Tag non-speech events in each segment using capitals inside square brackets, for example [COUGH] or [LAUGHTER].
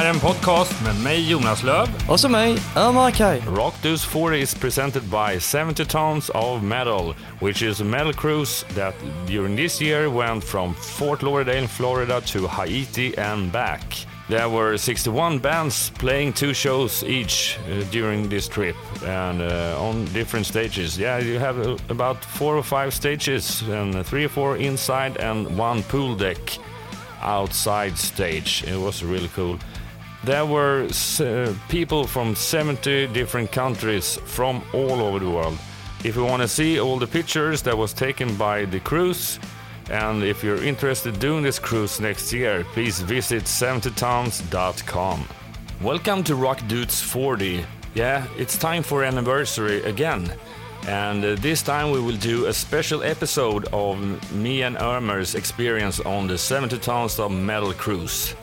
här är en podcast med mig Jonas Löv Och så mig, Ömer Kaj. Rockdudes 40 is presented by 70 Tons of Metal, which is a metal cruise that during this year went from Fort Lauderdale, Florida to Haiti and back. There were 61 bands playing two shows each uh, during this trip and uh, on different stages. Yeah, you have uh, about four or five stages and three or four inside and one pool deck outside stage. It was really cool. There were uh, people from 70 different countries from all over the world. If you want to see all the pictures that was taken by the cruise, and if you're interested doing this cruise next year, please visit 70tons.com. Welcome to Rock Dudes 40. Yeah, it's time for anniversary again. And uh, this time we will do a special episode of me and Ömer's experience on the 70 Tons of Metal cruise.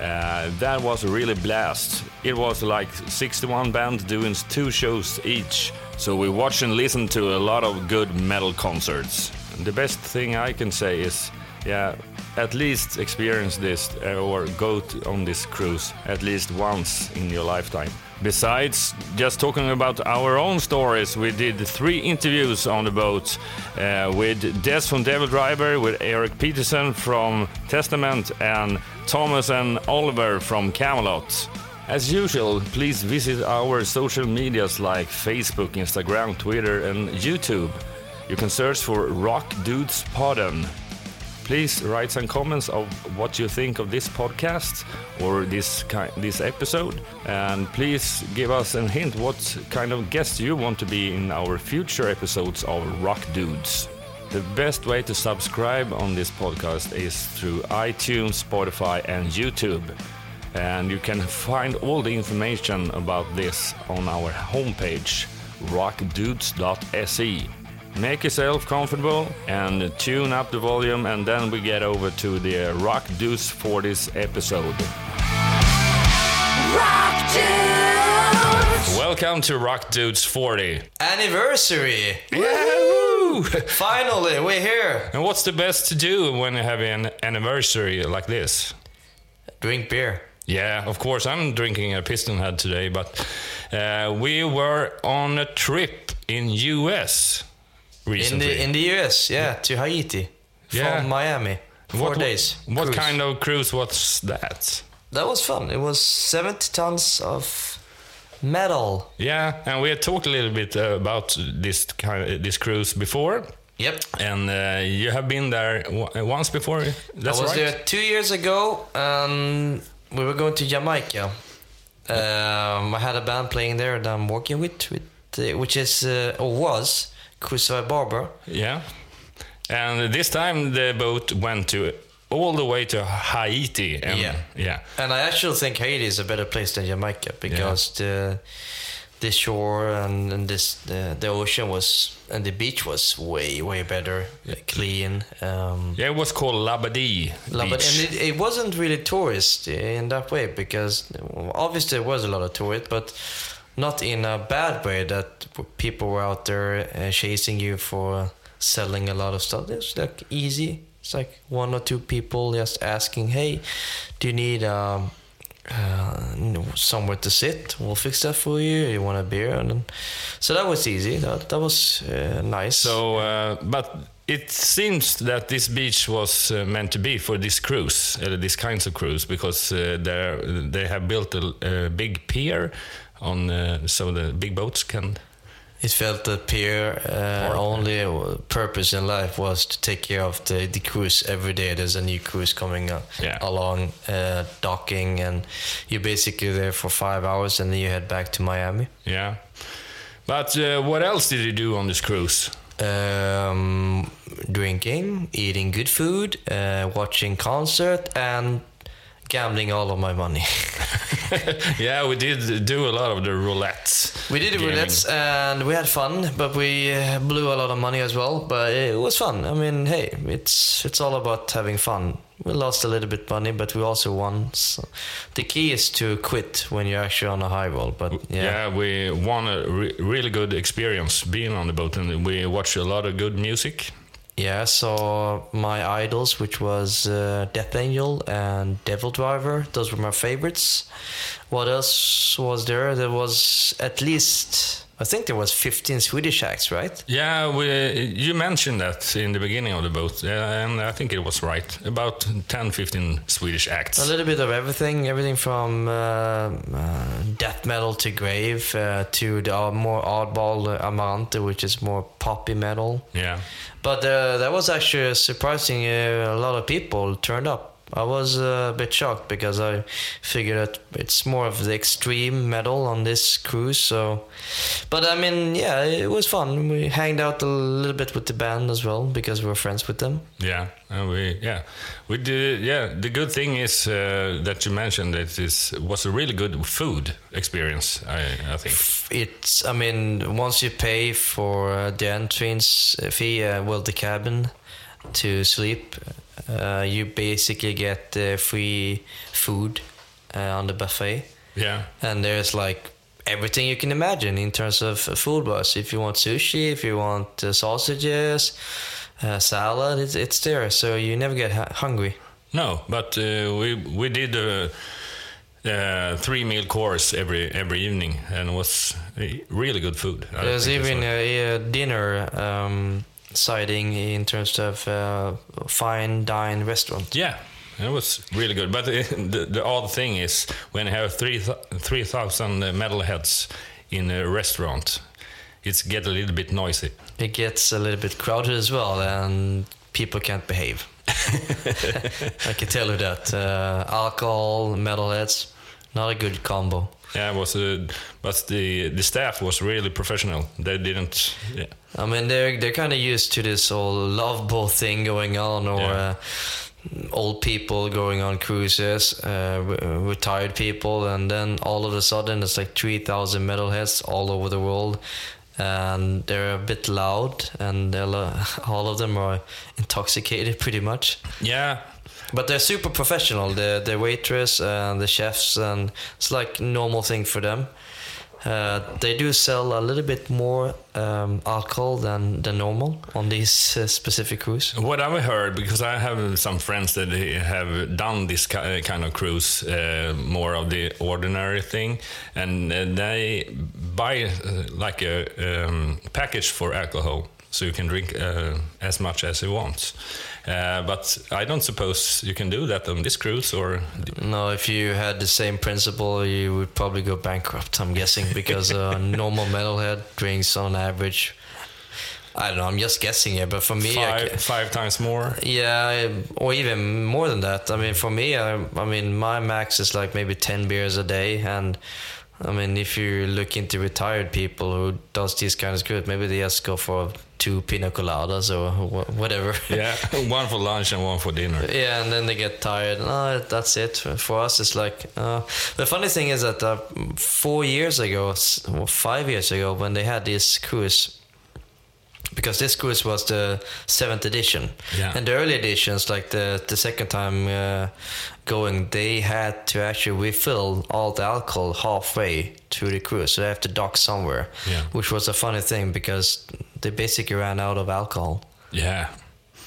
Uh, that was a really blast. It was like 61 bands doing two shows each, so we watched and listened to a lot of good metal concerts. The best thing I can say is, yeah, at least experience this uh, or go on this cruise at least once in your lifetime. Besides just talking about our own stories, we did three interviews on the boat uh, with Dez from Devil Driver, with Eric Peterson from Testament, and Thomas and Oliver from Kamelot. As usual, please visit our social medias like Facebook, Instagram, Twitter, and YouTube. You can search for Rock Dudes Podden. Please write some comments of what you think of this podcast or this ki- this episode, and please give us a hint what kind of guest you want to be in our future episodes of Rock Dudes. The best way to subscribe on this podcast is through iTunes, Spotify, and YouTube. And you can find all the information about this on our homepage, rockdudes.se. Make yourself comfortable and tune up the volume, and then we get over to the Rock Dudes 40s episode. Rock Dudes! Welcome to Rock Dudes 40. Anniversary! Yahoo! Finally, we're here. and what's the best to do when you have an anniversary like this? Drink beer. Yeah, of course, I'm drinking a piston head today, but uh, we were on a trip in US In the in the US, yeah, to Haiti. Yeah. From Miami. Four what, days. What cruise. kind of cruise was that? That was fun. It was 70 tons of metal. Yeah, and we had talked a little bit uh, about this kind of, this cruise before, Yep. and uh, you have been there w- once before. That's I was right. there two years ago, and we were going to Jamaica. Um, I had a band playing there that I'm working with, with uh, which is uh, or was Crucified Barber. Yeah, and this time the boat went to all the way to Haiti. And, Yeah. yeah, And I actually think Haiti is a better place than Jamaica because the the shore and, and this the, the ocean was and the beach was way way better, clean. Um, yeah. It was called Labadee La- but- Beach. and it, it wasn't really tourist in that way because obviously there was a lot of tourists, but not in a bad way that people were out there uh, chasing you for selling a lot of stuff. It's like easy. It's like one or two people just asking, "Hey, do you need um, uh, somewhere to sit? We'll fix that for you. You want a beer?" And then, so that was easy. That that was uh, nice. So, uh, but it seems that this beach was uh, meant to be for this cruise, uh, this kinds of cruise, because uh, they they have built a, a big pier on, uh, so the big boats can. It felt that Pierre uh, only purpose in life was to take care of the, the cruise every day. There's a new cruise coming up Yeah. along, uh, docking, and you're basically there for five hours, and then you head back to Miami. Yeah. But uh, what else did you do on this cruise? Um, drinking, eating good food, uh, watching concert, and gambling all of my money. [LAUGHS] yeah, we did do a lot of the roulettes. We did the gaming. roulettes and we had fun, but we uh, blew a lot of money as well. But it was fun. I mean, hey, it's it's all about having fun. We lost a little bit money, but we also won. So the key is to quit when you're actually on a high roll. But Yeah, yeah, we won a re- really good experience being on the boat, and we watched a lot of good music. Yeah, so my idols, which was uh, Death Angel and Devil Driver. Those were my favorites. What else was there? There was at least, I think there was 15 Swedish acts, right? Yeah, we, you mentioned that in the beginning of the boat, and I think it was right. About 10, 15 Swedish acts. A little bit of everything, everything from uh, uh, metal to grave uh, to the more oddball Amaranthe, which is more poppy metal. Yeah. But uh, that was actually surprising. Uh, a lot of people turned up. I was a bit shocked because I figured that it's more of the extreme metal on this cruise. So, but I mean, yeah, it was fun. We hanged out a little bit with the band as well because we were friends with them. Yeah, and we yeah we did yeah. The good thing is uh, that you mentioned that it was a really good food experience. I I think. It's, I mean, once you pay for uh, the entrance fee, uh, well, the cabin to sleep, uh, you basically get uh, free food uh, on the buffet. Yeah. and there's like everything you can imagine in terms of food wise. If you want sushi, if you want uh, sausages, uh, salad, it's it's there, so you never get hu- hungry. No, but uh, we we did a, uh three meal course every every evening, and it was really good food. There's even a, a dinner um, siding in terms of uh, fine dine restaurant. Yeah, it was really good. But the, the, the odd thing is when you have three three thousand metalheads in a restaurant, it gets a little bit noisy. It gets a little bit crowded as well, and people can't behave. [LAUGHS] I can tell you that. Uh, alcohol, metalheads, not a good combo. Yeah, it was a, but the the staff was really professional. They didn't. Yeah, I mean, they're they're kind of used to this whole love boat thing going on, or Yeah. uh, old people going on cruises, uh, re- retired people, and then all of a sudden it's like three thousand metalheads all over the world, and they're a bit loud, and [LAUGHS] all of them are intoxicated pretty much. yeah, But they're super professional. The the waitress and the chefs, and it's like normal thing for them. Uh, they do sell a little bit more um, alcohol than than normal on these uh, specific cruise. What I've heard, because I have some friends that have done this kind of cruise, uh, more of the ordinary thing, and uh, they buy uh, like a um, package for alcohol, so you can drink uh, as much as you want. Uh, but I don't suppose you can do that on this cruise, or No, if you had the same principle, you would probably go bankrupt. I'm guessing because a [LAUGHS] normal metalhead drinks on average. I don't know. I'm just guessing here, but for me, five, ca- five times more. Yeah, or even more than that. I mean, for me, I, I mean, my max is like maybe ten beers a day, and I mean, if you look into retired people who does these kind of good, maybe they just go for two pina coladas or wha- whatever. Yeah, [LAUGHS] [LAUGHS] one for lunch and one for dinner. Yeah, and then they get tired. No, that's it. For us, it's like uh, the funny thing is that uh, four years ago, or five years ago, when they had this cruise, because this cruise was the seventh edition, Yeah. and the early editions, like the the second time uh, going, they had to actually refill all the alcohol halfway through the cruise, so they have to dock somewhere, Yeah. which was a funny thing because they basically ran out of alcohol. Yeah,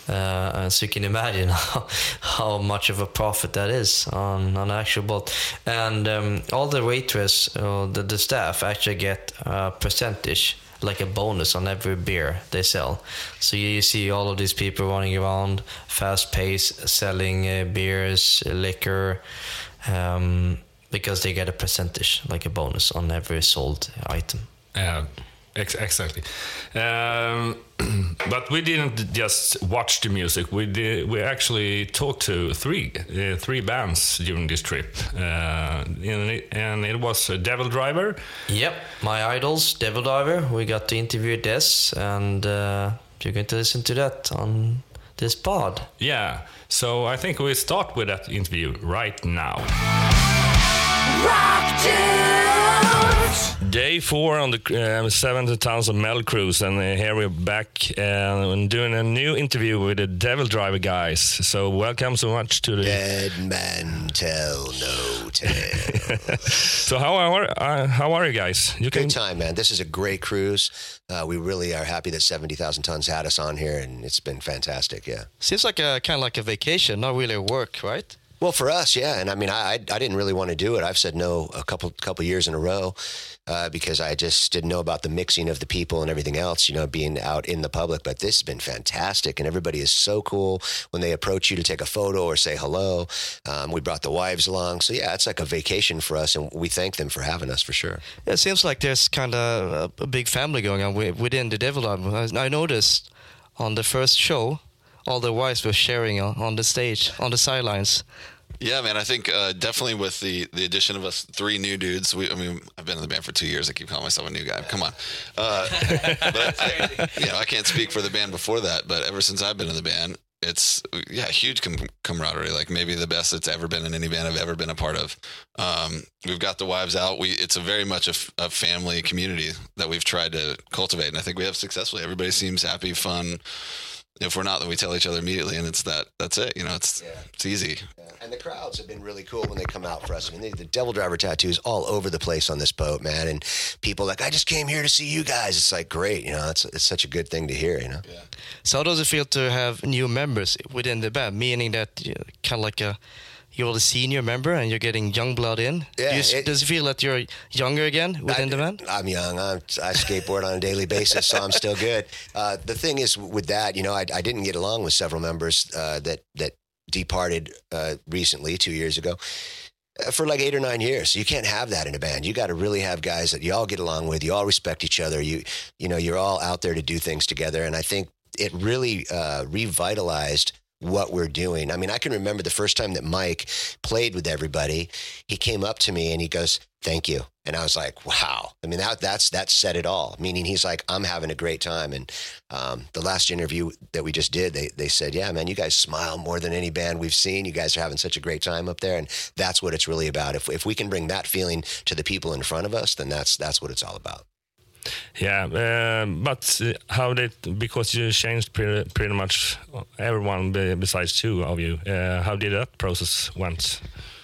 Uh, so you can imagine how, [LAUGHS] how much of a profit that is on, on an actual boat. And um, all the waitress, uh, the, the staff actually get a percentage, like a bonus on every beer they sell. So you see all of these people running around, fast pace, selling uh, beers, liquor, um, because they get a percentage, like a bonus on every sold item. Yeah, ex- exactly. Um, [CLEARS THROAT] but we didn't just watch the music. We did. We actually talked to three uh, three bands during this trip, uh, and, it, and it was uh, Devil Driver. Yep, my idols, Devil Driver. We got to interview Dez, and uh, you're going to listen to that on this pod. Yeah. So I think we start with that interview right now. Rock tunes. Day four on the um, 70 Tons of Metal Cruise, and uh, here we're back uh, and doing a new interview with the Devil Driver guys. So, welcome so much to the. Dead man tell no tale. [LAUGHS] So, how are uh, how are you guys? You Good time, man. This is a great cruise. Uh, we really are happy that 70,000 tons had us on here, and it's been fantastic. Yeah. Seems like a kind of like a vacation, not really a work, right? Well, for us, yeah, and I mean, I I didn't really want to do it. I've said no a couple couple years in a row uh, because I just didn't know about the mixing of the people and everything else. You know, being out in the public. But this has been fantastic, and everybody is so cool when they approach you to take a photo or say hello. Um, we brought the wives along, so yeah, it's like a vacation for us, and we thank them for having us for sure. Yeah, it seems like there's kind of a, big family going on within the Devil Album. I, I noticed on the first show, all the wives were sharing on, the stage, on the sidelines. Yeah, man. I think uh, definitely with the the addition of us three new dudes. We, I mean, I've been in the band for two years. I keep calling myself a new guy. Come on, uh, [LAUGHS] but I, you know, I can't speak for the band before that. But ever since I've been in the band, it's yeah, huge com- camaraderie. Like maybe the best it's ever been in any band I've ever been a part of. Um, we've got the wives out. We it's a very much a, f- a family community that we've tried to cultivate, and I think we have successfully. Everybody seems happy, fun. If we're not, then we tell each other immediately, and it's that. That's it. You know, it's it's easy. And the crowds have been really cool when they come out for us. I mean, the, the Devil Driver tattoos all over the place on this boat, man. And people like, I just came here to see you guys. It's like great, you know. It's it's such a good thing to hear, you know. So how does it feel to have new members within the band? Meaning that you kind of like a you're the senior member and you're getting young blood in. Do you it- does it feel that you're younger again within the band? I'm young. I'm, I skateboard on a daily basis, so I'm still good. Uh, the thing is with that, you know, I, I didn't get along with several members uh, that that departed uh, recently, two years ago. uh, For like eight or nine years, so you can't have that in a band. You got to really have guys that you all get along with. You all respect each other. You, you know, you're all out there to do things together. And I think it really uh, revitalized what we're doing. I mean, I can remember the first time that Mike played with everybody. He came up to me and he goes, "Thank you," and I was like, "Wow!" I mean, that that's that said it all. Meaning, he's like, "I'm having a great time." And um, the last interview that we just did, they they said, "Yeah, man, you guys smile more than any band we've seen. You guys are having such a great time up there, and that's what it's really about. If if we can bring that feeling to the people in front of us, then that's that's what it's all about." Yeah, um, but uh, how did because you changed pretty, pretty much everyone besides two of you. Uh, how did that process went?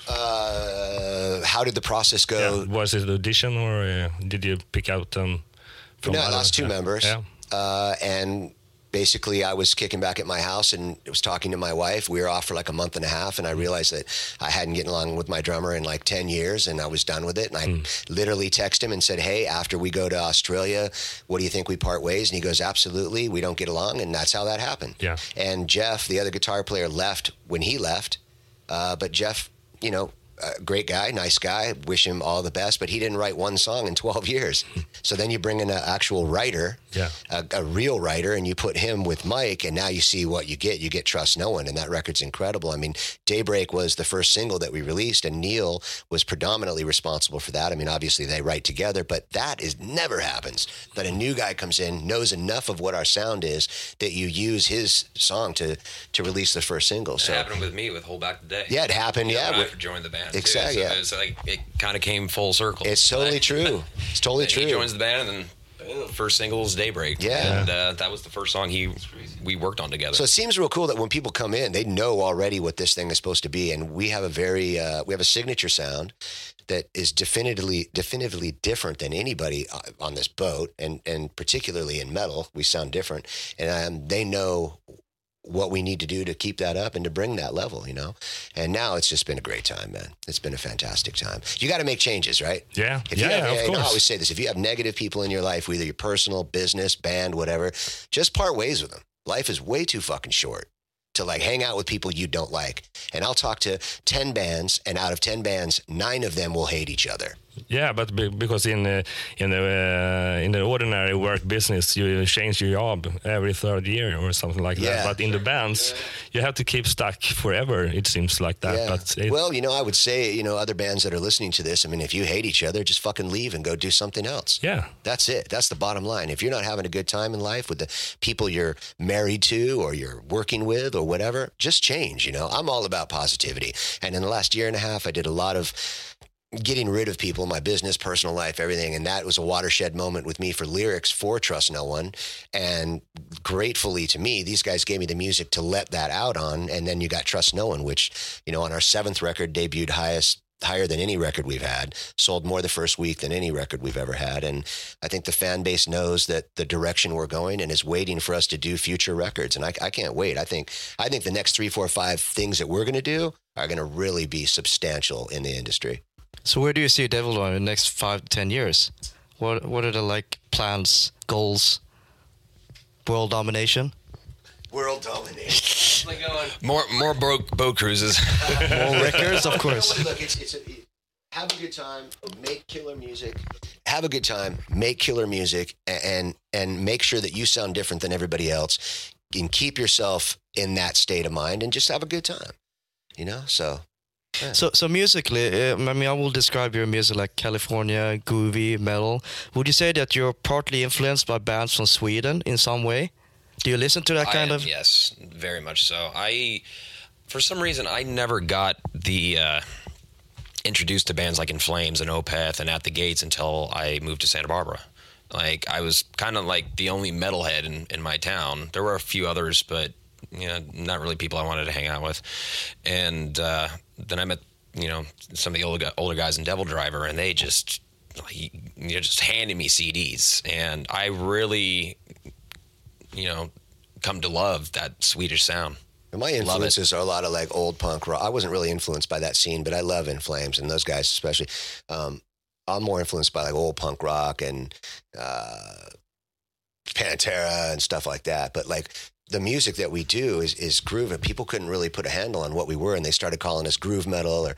Uh, how did the process go? Yeah, was it audition or uh, did you pick out them? From no, I lost two members. Yeah. Uh, and basically, I was kicking back at my house and was talking to my wife. We were off for like a month and a half, and I realized that I hadn't gotten along with my drummer in like 10 years, and I was done with it. And I literally texted him and said, Hey, after we go to Australia, what do you think we part ways? And he goes, Absolutely. We don't get along. And that's how that happened. Yeah. And Jeff, the other guitar player, left when he left. Uh, but Jeff, you know, a great guy, nice guy. Wish him all the best. But he didn't write one song in 12 [LAUGHS] years. so then you bring in an actual writer, Yeah. a, a real writer, and you put him with Mike, and now you see what you get. You get Trust No One, and that record's incredible. I mean, Daybreak was the first single that we released, and Neal was predominantly responsible for that. I mean, obviously they write together, but that is never happens. That a new guy comes in, knows enough of what our sound is that you use his song to to release the first single. So It happened with me with Hold Back the Day. yeah, it happened. You know, Yeah, when with- I joined the band. Exactly, Too, so yeah. It was like it kind of came full circle. It's totally Like, true. [LAUGHS] It's totally true. He joins the band, and then first single is Daybreak. Yeah. and uh, that was the first song he we worked on together. So it seems real cool that when people come in, they know already what this thing is supposed to be, and we have a very uh, we have a signature sound that is definitively definitively different than anybody uh, on this boat, and and particularly in metal, we sound different, and um, they know what we need to do to keep that up and to bring that level, you know. And now it's just been a great time, man. It's been a fantastic time. You got to make changes, right? Yeah, If you yeah, have, of you know, I always say this: if you have negative people in your life, whether your personal, business, band, whatever, just part ways with them. Life is way too fucking short to like hang out with people you don't like. And I'll talk to ten bands, and out of ten bands, nine of them will hate each other. Yeah, but be, because in the in the uh, in the ordinary work business, you change your job every third year or something like Yeah. that. But in the bands, you have to keep stuck forever. It seems like that. yeah. But it, well, you know, I would say, you know, other bands that are listening to this, I mean, if you hate each other, just fucking leave and go do something else. yeah, That's it. That's the bottom line. If you're not having a good time in life with the people you're married to or you're working with or whatever, just change. You know, I'm all about positivity. And in the last year and a half, I did a lot of getting rid of people, my business, personal life, everything. And that was a watershed moment with me for lyrics for Trust No One. And gratefully to me, these guys gave me the music to let that out on. And then you got Trust No One, which, you know, on our seventh record debuted highest higher than any record we've had, sold more the first week than any record we've ever had. And I think the fan base knows that the direction we're going and is waiting for us to do future records. And I, I can't wait. I think I think the next three, four, five things that we're going to do are going to really be substantial in the industry. So where do you see Devil Driver in the next five to ten years? What What are the like plans, goals, world domination? World domination. [LAUGHS] Uh, more more boat, boat cruises. [LAUGHS] More records, of [LAUGHS] course. Look, it's, it's a, have a good time, make killer music. Have a good time, make killer music, and and make sure that you sound different than everybody else, and keep yourself in that state of mind, and just have a good time. You know, so So, so musically, uh, I mean, I will describe your music like California, groovy, metal. Would you say that you're partly influenced by bands from Sweden in some way? Do you listen to that kind am, of? yes, very much so. I, for some reason, I never got the uh, introduced to bands like In Flames and Opeth and At the Gates until I moved to Santa Barbara. Like I was kind of like the only metalhead in, in my town. There were a few others, but you know, not really people I wanted to hang out with. And uh, then I met you know some of the older older guys in Devil Driver, and they just like, you know just handed me CDs, and I really you know come to love that Swedish sound. And my influences are a lot of like old punk rock. I wasn't really influenced by that scene, but I love In Flames and those guys especially. Um, I'm more influenced by like old punk rock and uh, Pantera and stuff like that. But like the music that we do is is groove, and people couldn't really put a handle on what we were, and they started calling us groove metal or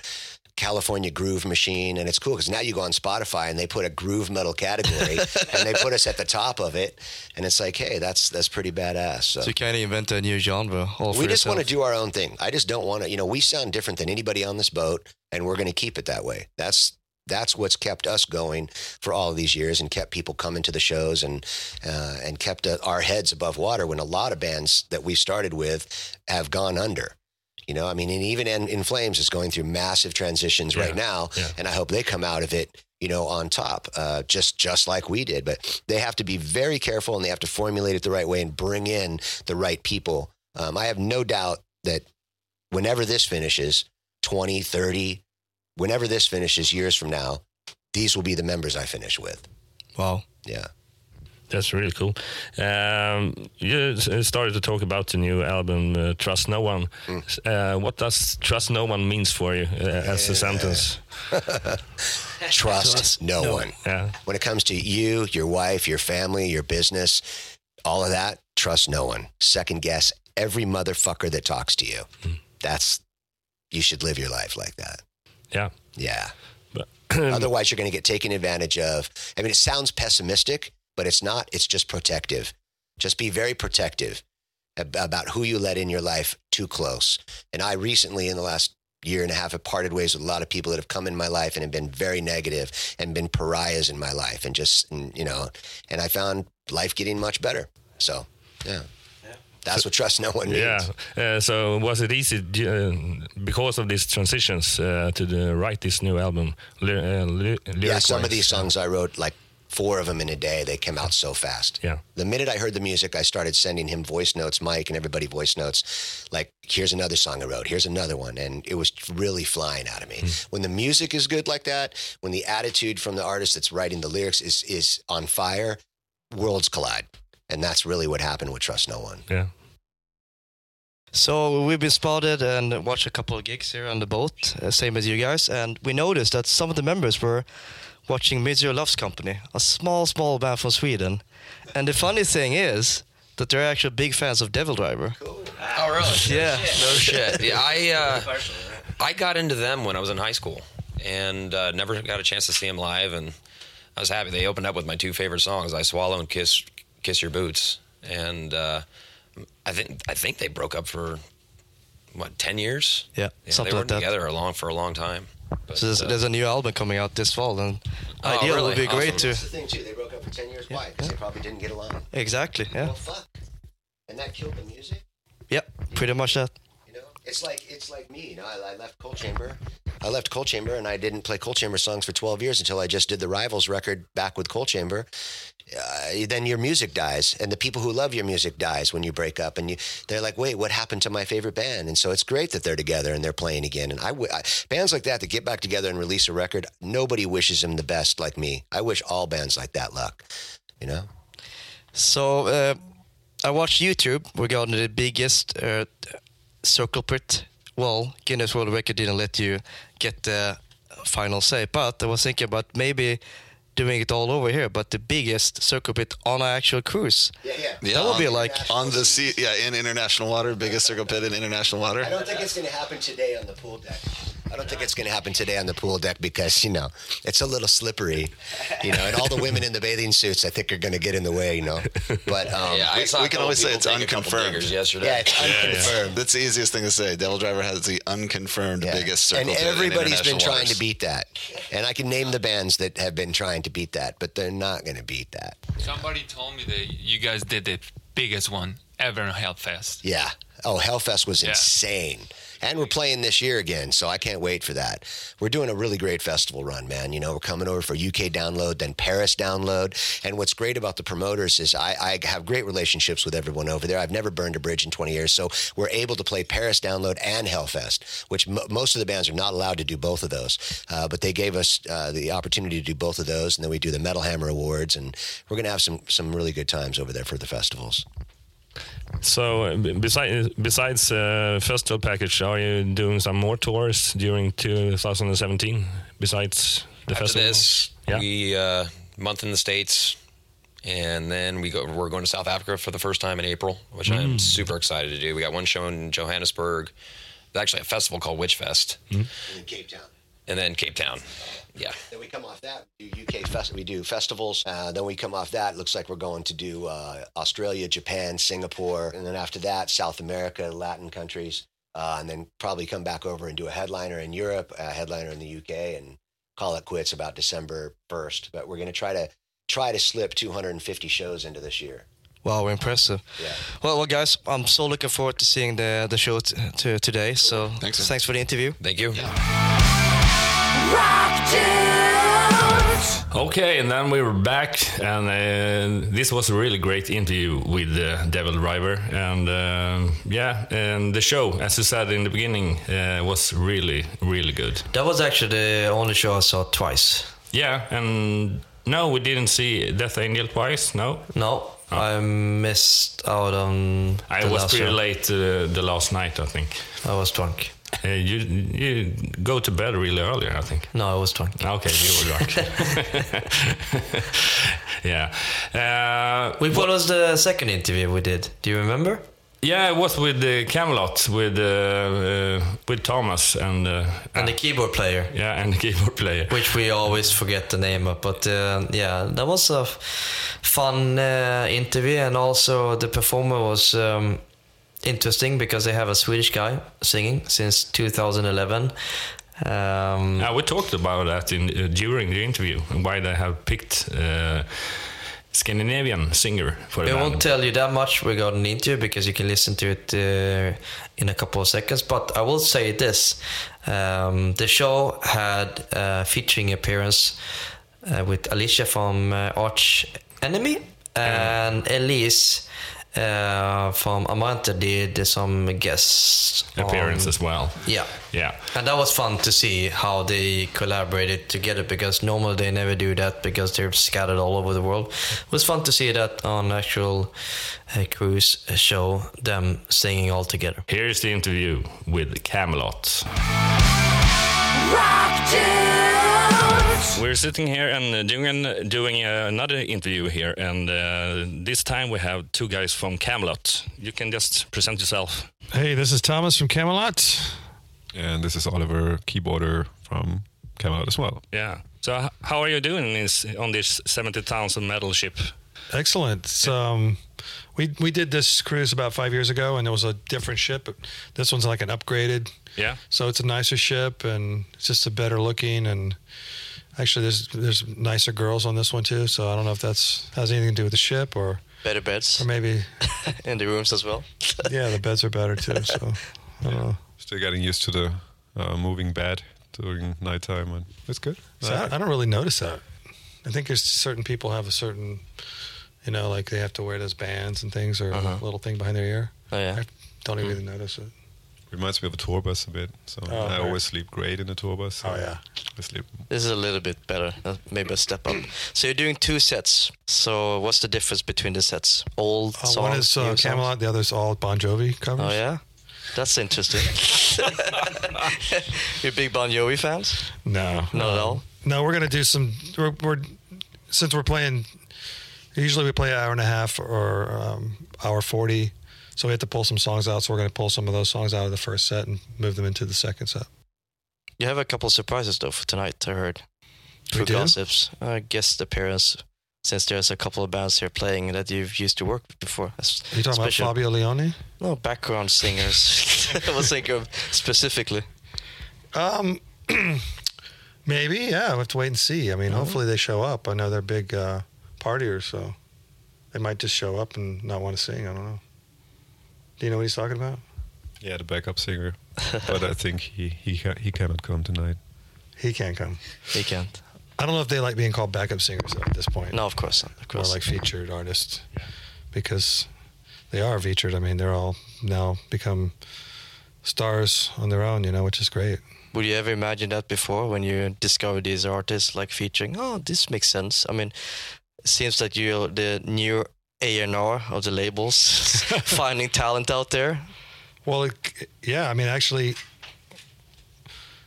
California Groove Machine, and it's cool because now you go on Spotify and they put a groove metal category, [LAUGHS] and they put us at the top of it, and it's like, hey, that's that's pretty badass. So, So you kind of invent a new genre all we just want to do our own thing. I just don't want to, you know, we sound different than anybody on this boat, and we're going to keep it that way. That's that's what's kept us going for all of these years, and kept people coming to the shows, and uh, and kept uh, our heads above water when a lot of bands that we started with have gone under. You know, I mean, and even in, in Flames is going through massive transitions right now, yeah. and I hope they come out of it, you know, on top, uh, just just like we did. But they have to be very careful, and they have to formulate it the right way and bring in the right people. Um, I have no doubt that whenever this finishes, 20, 30, whenever this finishes years from now, these will be the members I finish with. Wow. Yeah. That's really cool. Um, you started to talk about the new album, uh, Trust No One. Uh, what does Trust No One means for you uh, as a sentence? [LAUGHS] Trust, no, no one. Yeah, When it comes to you, your wife, your family, your business, all of that, trust no one. Second guess every motherfucker that talks to you. That's, you should live your life like that. Yeah. Yeah. But [CLEARS THROAT] Otherwise, you're going to get taken advantage of. I mean, it sounds pessimistic, but it's not. It's just protective. Just be very protective about who you let in your life too close. And I recently, in the last year and a half, have parted ways with a lot of people that have come in my life and have been very negative and been pariahs in my life, and just you know, and I found life getting much better. So, yeah. That's what trust no one means. yeah. Uh, so was it easy uh, because of these transitions uh, to the, write this new album? Uh, Yeah, some of these songs I wrote like four of them in a day. They came out so fast. Yeah. The minute I heard the music, I started sending him voice notes, Mike and everybody voice notes. Like, here's another song I wrote. Here's another one, and it was really flying out of me. When the music is good like that, when the attitude from the artist that's writing the lyrics is is on fire, worlds collide, and that's really what happened with Trust No One. Yeah. So we've been spotted and watched a couple of gigs here on the boat, uh, same as you guys, and we noticed that some of the members were watching Misery Loves Company, a small, small band from Sweden. And the funny thing is that they're actually big fans of Devil Driver. Oh, really? [LAUGHS] Yeah. No shit. Yeah, I uh, I got into them when I was in high school, and uh, never got a chance to see them live. And I was happy. They opened up with my two favorite songs, "I Swallow" and "Kiss Kiss Your Boots." And uh, I think I think they broke up for what ten years. Yeah, Yeah, something they were like together a long for a long time. But, So there's, uh, there's a new album coming out this fall, and Oh, ideal really? would be great Awesome. That's the thing too. They broke up for ten years. Why? Because they probably didn't get along. exactly, yeah, Well, fuck. And that killed the music. yeah, pretty much that. It's like it's like me. You know, I, I left Coal Chamber. I left Coal Chamber, and I didn't play Coal Chamber songs for 12 years until I just did the Rivals record back with Coal Chamber. Uh, then your music dies, and the people who love your music dies when you break up, and you they're like, "Wait, what happened to my favorite band?" And so it's great that they're together and they're playing again. And I, w- I bands like that that get back together and release a record, nobody wishes them the best like me. I wish all bands like that luck. You know. So uh, I watched YouTube regarding the biggest uh, circle pit. Well, Guinness World Record didn't let you get the final say, but I was thinking about maybe doing it all over here, but the biggest circle pit on an actual cruise. Yeah, yeah. Yeah, That would be like on the sea. Yeah, in international water, biggest circle pit in international water. I don't think it's going to happen today on the pool deck. I don't think it's going to happen today on the pool deck because you know it's a little slippery, you know, and all the women in the bathing suits I think are going to get in the way, you know. But um, Yeah, we- we can couple always say it's take a couple unconfirmed. yesterday. yeah, it's unconfirmed. That's the easiest thing to say. Devil Driver has the unconfirmed Yeah. biggest circle and everybody's been international trying to beat that, and I can name the bands that have been trying to beat that, but they're not going to beat that. Somebody told me that you guys did the biggest one ever in Hellfest. Yeah. Oh, Hellfest was Yeah. insane. And we're playing this year again, so I can't wait for that. We're doing a really great festival run, man. You know, we're coming over for UK download, then Paris download. And what's great about the promoters is I, I have great relationships with everyone over there. I've never burned a bridge in 20 years, so we're able to play Paris download and Hellfest, which m- most of the bands are not allowed to do both of those. Uh, but they gave us uh, the opportunity to do both of those, and then we do the Metal Hammer Awards, and we're going to have some some really good times over there for the festivals. So, uh, besides besides uh, festival package, are you doing some more tours during 2017? Besides the After festival? this, Yeah. we uh, month in the states, and then we go. We're going to South Africa for the first time in April, which I'm Mm. super excited to do. We got one show in Johannesburg. There's actually a festival called Witch Fest, Mm. In Cape Town. And then Cape Town. Yeah, Then we come off that. We do UK fest. We do festivals. Uh, then we come off that. Looks like we're going to do uh, Australia, Japan, Singapore, and then after that, South America, Latin countries, uh, and then probably come back over and do a headliner in Europe, a headliner in the UK, and call it quits about December first. But we're going to try to try to slip 250 shows into this year. Wow, we're impressive. Yeah. Well, well, guys, I'm so looking forward to seeing the the show t- to today. So Thanks, thanks for the interview. thank you. Rock tunes. Okay, and then we were back, and uh, this was a really great interview with uh, Devil Driver, and uh, yeah, and the show, as you said in the beginning, uh, was really, really good. That was actually the only show I saw twice. Yeah, and no, we didn't see Death Angel twice. No, No, I missed out on. I was pretty show. late uh, the last night. I think I was drunk. Uh, you you go to bed really early. I think. No, I was drunk. Okay, you were drunk. [LAUGHS] yeah. Uh, Wait, what was the second interview we did? Do you remember? Yeah, it was with uh, Kamelot with uh, uh, with Thomas and uh, And the keyboard player, yeah, and the keyboard player. which we always forget the name of. But uh, yeah, that was a fun uh, interview, and also the performer was um, interesting because they have a Swedish guy singing since 2011. Um, Yeah, we talked about that in uh, during the interview and why they have picked uh, Scandinavian singer for the I won't tell you that much regarding the interview because you can listen to it uh, in a couple of seconds. But I will say this: um, the show had a featuring appearance uh, with Alissa from uh, Arch Enemy and Elize uh, from Amaranthe did some guest appearance on- as well. Yeah. Yeah. And that was fun to see how they collaborated together because normally they never do that because they're scattered all over the world. It was fun to see that on actual uh, cruise show, them singing all together. Here's the interview with Kamelot. Rock tunes. We're sitting here and uh, doing doing uh, another interview here, and uh, this time we have two guys from Kamelot. You can just present yourself. Hey, this is Thomas from Kamelot. And this is Oliver, keyboarder from Kamelot as well. Yeah. So how are you doing in this, on this 70,000 metal ship? Excellent. It's, um, we we did this cruise about five years ago, and it was a different ship. But This one's like an upgraded, Yeah. so it's a nicer ship, and it's just a better looking. And actually, there's there's nicer girls on this one too. So I don't know if that's has anything to do with the ship or Better beds or maybe [LAUGHS] in the rooms as well. [LAUGHS] yeah, the beds are better too. So I don't know. Still getting used to the uh, moving bed during nighttime, and it's good. So I, I don't really notice that. I think there's certain people have a certain, you know, like they have to wear those bands and things or Uh-huh. a little thing behind their ear. Oh yeah. I don't even really notice it. Reminds me of a tour bus a bit. So Oh, I right. always sleep great in a tour bus. Oh yeah. I sleep. This is a little bit better, uh, maybe a step up. So you're doing two sets. So what's the difference between the sets? Old Uh, songs, one is new uh, songs? Kamelot, the is all Bon Jovi covers. Oh yeah, that's interesting. [LAUGHS] You're big Bon Jovi fans? No, Not at all. No, we're gonna do some. We're, we're since we're playing. Usually we play an hour and a half or um, hour forty, so we have to pull some songs out. So we're gonna pull some of those songs out of the first set and move them into the second set. You have a couple of surprises though for tonight. I heard We through do? gossips, uh, guest appearance. Since there's a couple of bands here playing that you've used to work with before. Are you talking special- about Fabio Lione? No, background singers. [LAUGHS] [LAUGHS] I was thinking of specifically. Um, [CLEARS THROAT] maybe. Yeah, we'll have to wait and see. I mean, hopefully they show up. I know they're big uh, partiers, so they might just show up and not want to sing. I don't know. Do you know what he's talking about? Yeah, the backup singer. but I think he he ca- he cannot come tonight. He can't come. He can't. I don't know if they like being called backup singers though, at this point. No, of course not. Of course, more course. like featured artists yeah. because they are featured. I mean, they're all now become stars on their own, you know, which is great. Would you ever imagine that before when you discovered these artists like featuring? Oh, this makes sense. I mean, it seems that you're the new A and R of the labels, [LAUGHS] finding talent out there. Well, it, yeah, I mean, actually,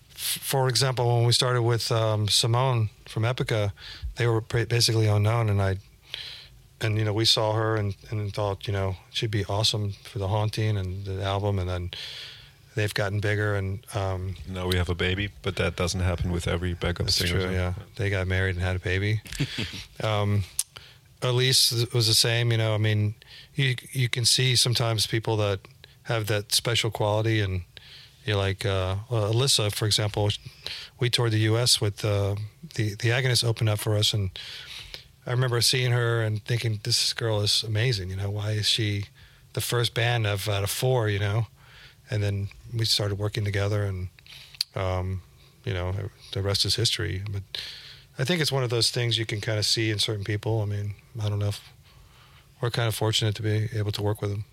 for example, when we started with um, Simone from Epica, they were basically unknown, and I, and you know, we saw her and, and thought, you know, she'd be awesome for the haunting and the album, and then they've gotten bigger, and um, Now we have a baby, but that doesn't happen with every backup That's singer. true. Yeah, they got married and had a baby. [LAUGHS] um, Elize was the same. You know, I mean, you you can see sometimes people that have that special quality, and you're like uh, well, Alissa, for example. We toured the U.S. with uh, the the Agonists opened up for us, and I remember seeing her and thinking, this girl is amazing. You know, why is she the first band of out of four? You know, and then we started working together, and um, you know, the rest is history. But I think it's one of those things you can kind of see in certain people. I mean, I don't know if we're kind of fortunate to be able to work with them.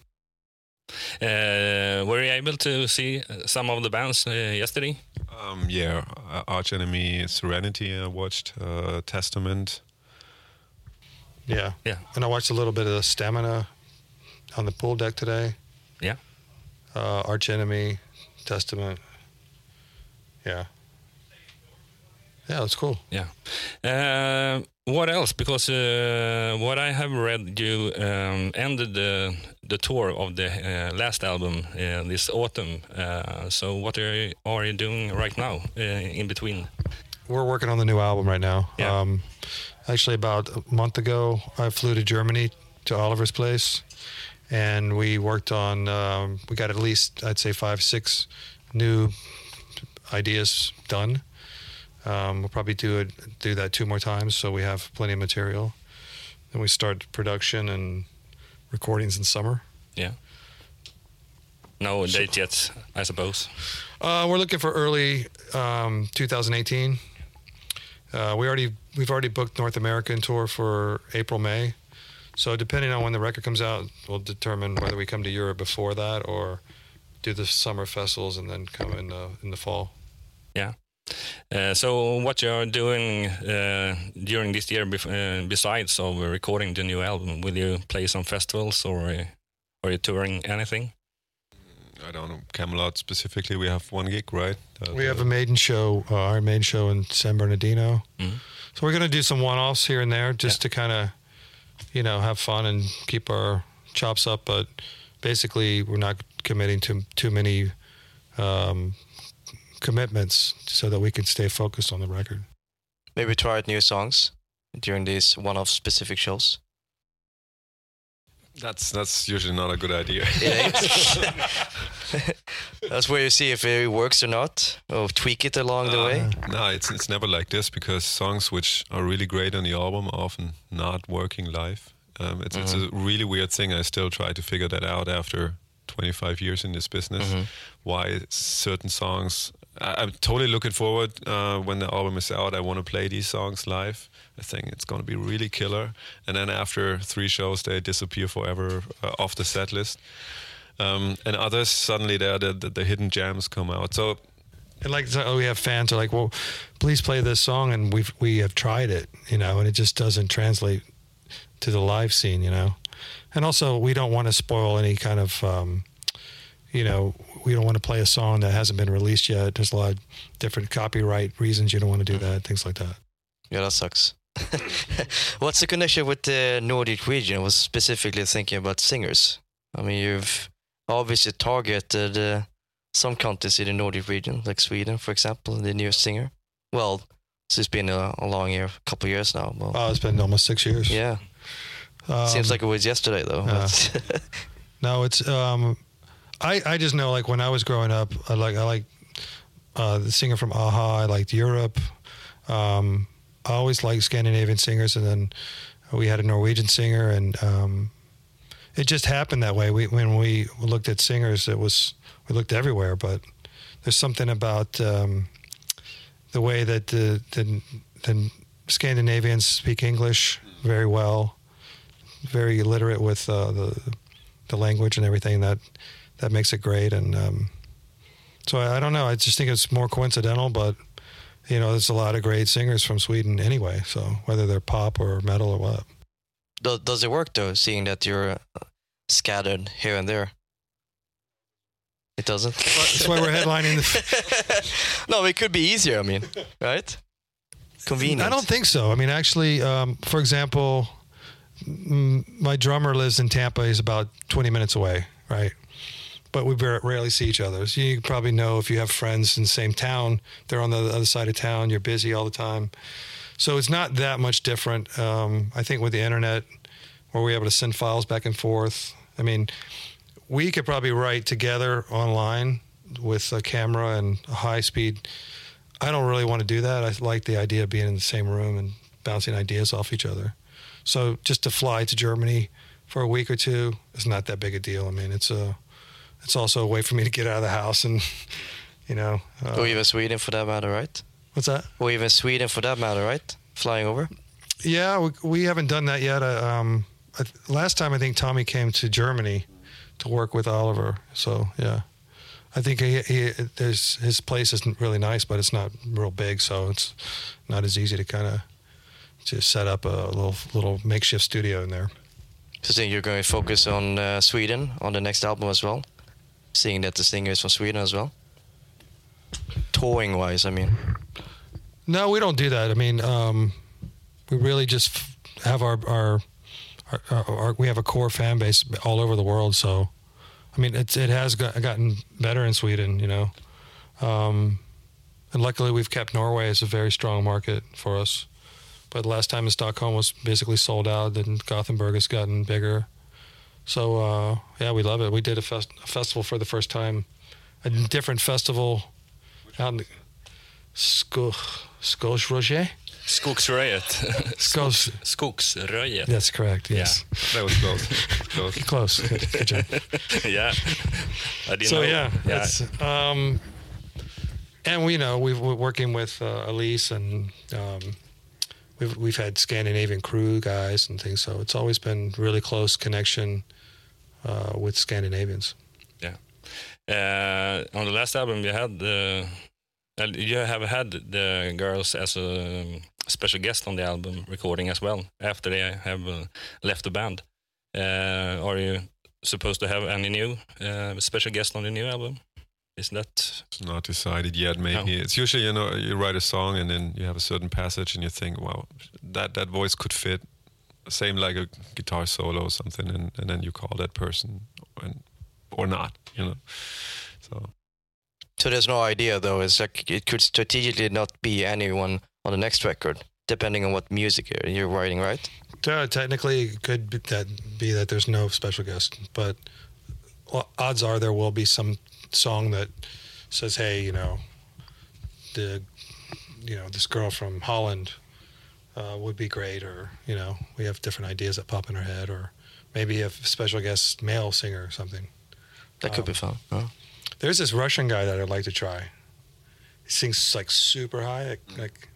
Uh, were you able to see uh, some of the bands uh, yesterday? Um, yeah, uh, Arch Enemy, Serenity. I watched uh, Testament. Yeah. Yeah. And I watched a little bit of the Stamina on the pool deck today. Yeah. Uh, Arch Enemy, Testament. Yeah. Yeah, it's cool. Yeah. Uh, what else? Because uh, what I have read, you um, ended the the tour of the uh, last album uh, this autumn. Uh, so what are you, are you doing right now uh, in between? We're working on the new album right now. Yeah. Um, actually, about a month ago, I flew to Germany to Oliver's place, and we worked on. Um, we got at least, I'd say, five, six new ideas done. Um, we'll probably do it, do that two more times, so we have plenty of material. Then we start production and recordings in summer. Yeah. No date yet, I suppose. Uh, we're looking for early um, 2018. Uh, we already we've already booked North American tour for April May. So depending on when the record comes out, we'll determine whether we come to Europe before that or do the summer festivals and then come in the in the fall. Yeah. Uh, so what you are doing uh, during this year, bef- uh, besides of recording the new album, will you play some festivals or uh, are you touring anything? I don't know Kamelot specifically. We have one gig, right? Uh, We have a maiden show, uh, our maiden show in San Bernardino. Mhm. So we're going to do some one-offs here and there just to kind of, you know, have fun and keep our chops up. But basically, we're not committing to too many um, commitments so that we can stay focused on the record. Maybe try out new songs during these one-off specific shows. That's that's usually not a good idea. [LAUGHS] [LAUGHS] That's where you see if it works or not, or tweak it along the way. no, it's it's never like this because songs which are really great on the album are often not working live. Um, it's it's a really weird thing. I still try to figure that out after 25 years in this business. Mm-hmm. Why certain songs? I, I'm totally looking forward uh, when the album is out. I want to play these songs live. I think it's going to be really killer. And then after three shows, they disappear forever uh, off the set list. Um, and others suddenly the, the, the hidden gems come out. So And like so we have fans are like, well, please play this song, and we've we have tried it, you know, and it just doesn't translate to the live scene, you know. And also, we don't want to spoil any kind of, um, you know, we don't want to play a song that hasn't been released yet. There's a lot of different copyright reasons you don't want to do that, things like that. Yeah, that sucks. [LAUGHS] What's the connection with the Nordic region? I was specifically thinking about singers. I mean, you've obviously targeted uh, some countries in the Nordic region, like Sweden, for example, the newest singer. Well, so it's been a, a long year, a couple of years now. Well, Oh, it's been almost six years. yeah, Um, seems like it was yesterday though. but- [LAUGHS] No, it's um, I I just know like when I was growing up, I like I like uh, the singer from a-ha. I liked Europe. Um, I always liked Scandinavian singers, and then we had a Norwegian singer, and um, it just happened that way. We when we looked at singers, it was we looked everywhere, but there's something about um, the way that the, the the Scandinavians speak English very well, very literate with uh, the the language and everything that that makes it great. And um, so I, I don't know. I just think it's more coincidental, but you know, there's a lot of great singers from Sweden anyway. So whether they're pop or metal or what. does, does it work though, seeing that you're uh, scattered here and there? It doesn't. That's why we're headlining the. [LAUGHS] no, it could be easier. I mean, right? Convenient. I don't think so. I mean, actually, um, for example, my drummer lives in Tampa. He's about 20 minutes away, right? But we rarely see each other. So you probably know if you have friends in the same town, they're on the other side of town. You're busy all the time, so it's not that much different. Um, I think with the internet, where we're able to send files back and forth. I mean, we could probably write together online with a camera and a high speed I don't really want to do that. I like the idea of being in the same room and bouncing ideas off each other. So just to fly to Germany for a week or two is not that big a deal. I mean, it's a, it's also a way for me to get out of the house and, you know, uh, Or even Sweden for that matter, right? what's that? Or even Sweden for that matter, right? Flying over. Yeah, we, we haven't done that yet. Uh, um, I, last time I think Tommy came to Germany to work with Oliver. So yeah, I think he, he there's his place isn't really nice, but it's not real big, so it's not as easy to kind of just set up a little little makeshift studio in there. So then you're going to focus on uh, Sweden on the next album as well, seeing that the singer is from Sweden as well. Touring wise, I mean. No, we don't do that. I mean, um, we really just have our our, our, our, our we have a core fan base all over the world. So, I mean, it's it has got, gotten better in Sweden, you know, um, and luckily we've kept Norway as a very strong market for us. But last time in Stockholm was basically sold out. Then Gothenburg has gotten bigger. So uh, yeah, we love it. We did a, fest- a festival for the first time, a different festival out in the Sko- Skogsröje. Skogsröjet. [LAUGHS] Skogs. Skogsröjet. That's correct. Yes. that was close. [LAUGHS] close. Close. Good, good job. [LAUGHS] yeah. I didn't so know. yeah, yeah. it's, um, and we you know we've, we're working with uh, Elize and um, we've we've had Scandinavian crew guys and things. So it's always been really close connection uh, with Scandinavians. Yeah. Uh, on the last album, you had the uh, you have had the girls as a um, special guest on the album recording as well. After they have uh, left the band, uh, are you supposed to have any new uh, special guest on the new album? Is that It's not decided yet. Maybe No. it's usually you know you write a song and then you have a certain passage and you think, wow, that that voice could fit. Same like a guitar solo or something, and, and then you call that person, and or not, you know. So So there's no idea though. It's like it could strategically not be anyone on the next record, depending on what music you're- you're writing, right? Uh, technically, it could be that be that there's no special guest, but well, odds are there will be some song that says, "Hey, you know, the you know this girl from Holland uh, would be great," or you know, we have different ideas that pop in our head, or maybe a special guest male singer or something. That could be fun. There's this Russian guy that I'd like to try. He sings like super high, like, like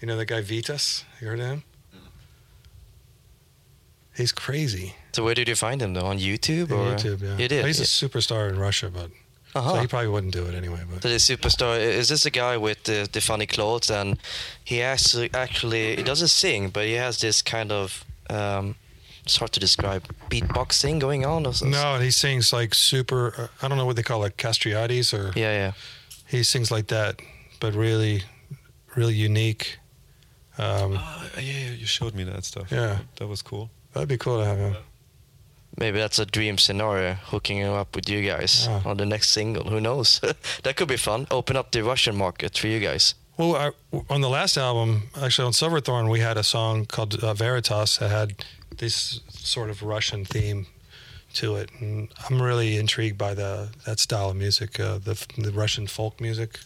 you know that guy Vitas. You heard of him? He's crazy. So where did you find him though? On YouTube On or YouTube, yeah. You did. He's a superstar in Russia, but Uh-huh. so he probably wouldn't do it anyway. But So the superstar is this a guy with the, the funny clothes and he actually actually he doesn't sing but he has this kind of um, it's hard to describe beatboxing going on or something. no, he sings like super. uh, I don't know what they call it, castriatis, or Yeah, yeah. he sings like that, but really, really unique. Um, Ah, yeah, you showed me that stuff. Yeah. that was cool. that'd be cool to have him. Maybe that's a dream scenario, hooking him up with you guys Yeah. on the next single. Who knows? [LAUGHS] that could be fun. Open up the Russian market for you guys. Well, I, on the last album, actually on Silverthorn, we had a song called uh, Veritas that had this sort of Russian theme to it, and I'm really intrigued by the that style of music, uh, the the Russian folk music.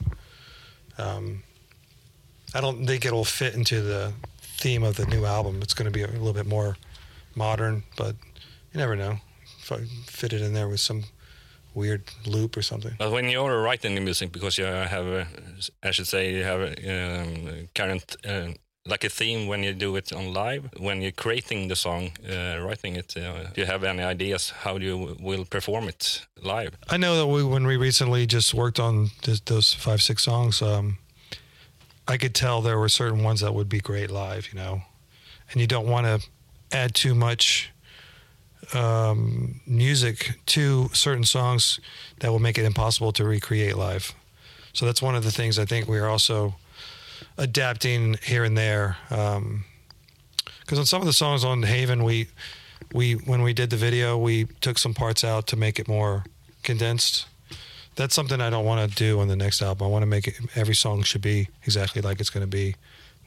Um, I don't think it'll fit into the theme of the new album. It's going to be a little bit more modern, but you never know. If I fit it in there with some weird loop or something. But when you're writing the music, because you have, a, I should say, you have a um, current, uh, like a theme when you do it on live, when you're creating the song, uh, writing it, uh, do you have any ideas how you will perform it live? I know that we, when we recently just worked on this, those five, six songs, um, I could tell there were certain ones that would be great live, you know, and you don't want to add too much um, music to certain songs that will make it impossible to recreate live. So that's one of the things I think we are also adapting here and there. Because on some of the songs on Haven, we we when we did the video, we took some parts out to make it more condensed. That's something I don't want to do on the next album. I want to make it every song should be exactly like it's going to be,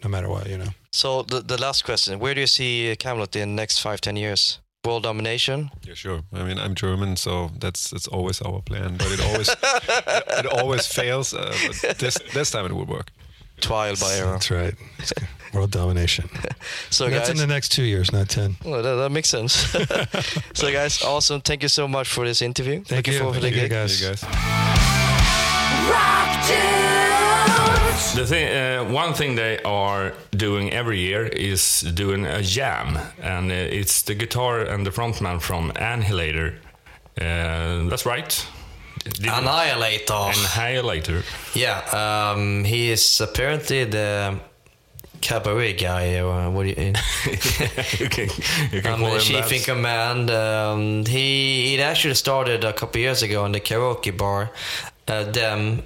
no matter what, you know. So the the last question: Where do you see Kamelot in the next five, ten years? World domination. Yeah, sure. I mean, I'm German, so that's that's always our plan. But it always [LAUGHS] it always fails. Uh, but this this time it will work. Trial by error. That's right. It's World domination. [LAUGHS] So That's guys, in the next two years, not ten. well, that, that makes sense. [LAUGHS] so guys, awesome. Thank you so much for this interview. Thank Looking you. forward Thank the you, gig. guys. You guys. Rock dudes. The thing, uh, one thing they are doing every year is doing a jam, and uh, it's the guitar and the frontman from Annihilator. Uh, that's right. Did- Annihilator. Annihilator. Yeah, um, he is apparently the cabaret guy. Or what do you, [LAUGHS] you can, you can I'm call the him chief in command. Um, he it actually started a couple years ago in the karaoke bar. Uh, them,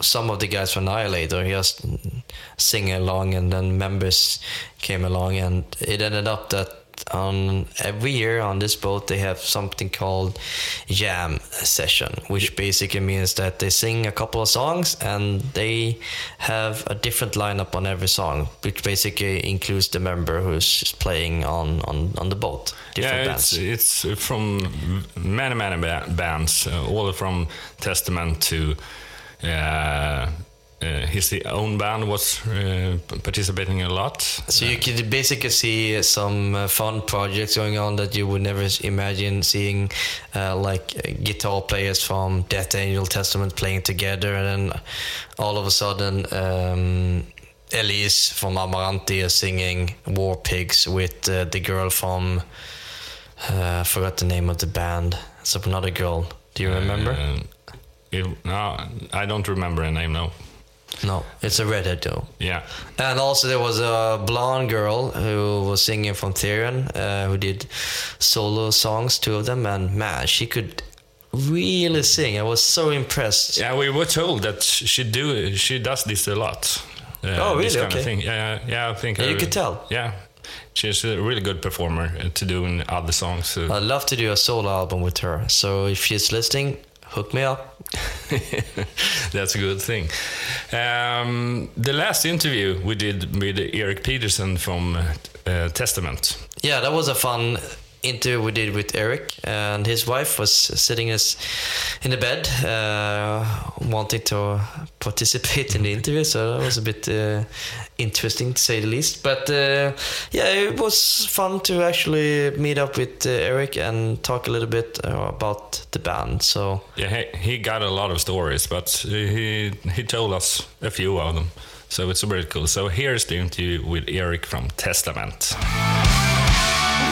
some of the guys from Annihilator, just sing along, and then members came along, and it ended up that on every year on this boat they have something called jam session which basically means that they sing a couple of songs and they have a different lineup on every song which basically includes the member who's playing on on, on the boat. Different yeah, bands. it's, it's from many, many ba- bands, uh, all from Testament to uh, uh, his own band was uh, participating a lot. So you could basically see some uh, fun projects going on that you would never imagine seeing, uh, like uh, guitar players from Death Angel Testament playing together, and then all of a sudden, um, Elize from Amaranthe is singing War Pigs with uh, the girl from. Uh, I forgot the name of the band. It's another girl. Do you remember? It- no, I don't remember her name. No. no, it's a redhead though. Yeah. And also there was a blonde girl who was singing from Therion, uh, who did solo songs, two of them, and man, she could really sing. I was so impressed. Yeah, we were told that she do she does this a lot. Uh, Oh, This really? kind Okay. of thing. Yeah, yeah. I think Yeah, you could tell. Yeah, she's a really good performer uh, to doing other songs. I'd love to do a solo album with her. So if she's listening, hook me up. [LAUGHS] That's a good thing. Um, the last interview we did with Eric Peterson from uh, Testament. Yeah, that was a fun interview we did with Eric, and his wife was sitting us in the bed, uh, wanting to participate in the interview. So that was a bit uh, interesting to say the least. But uh, yeah, it was fun to actually meet up with uh, Eric and talk a little bit uh, about the band. So Yeah, he, he got a lot of stories, but he he told us a few of them. So it's really cool. So here's the interview with Eric from Testament.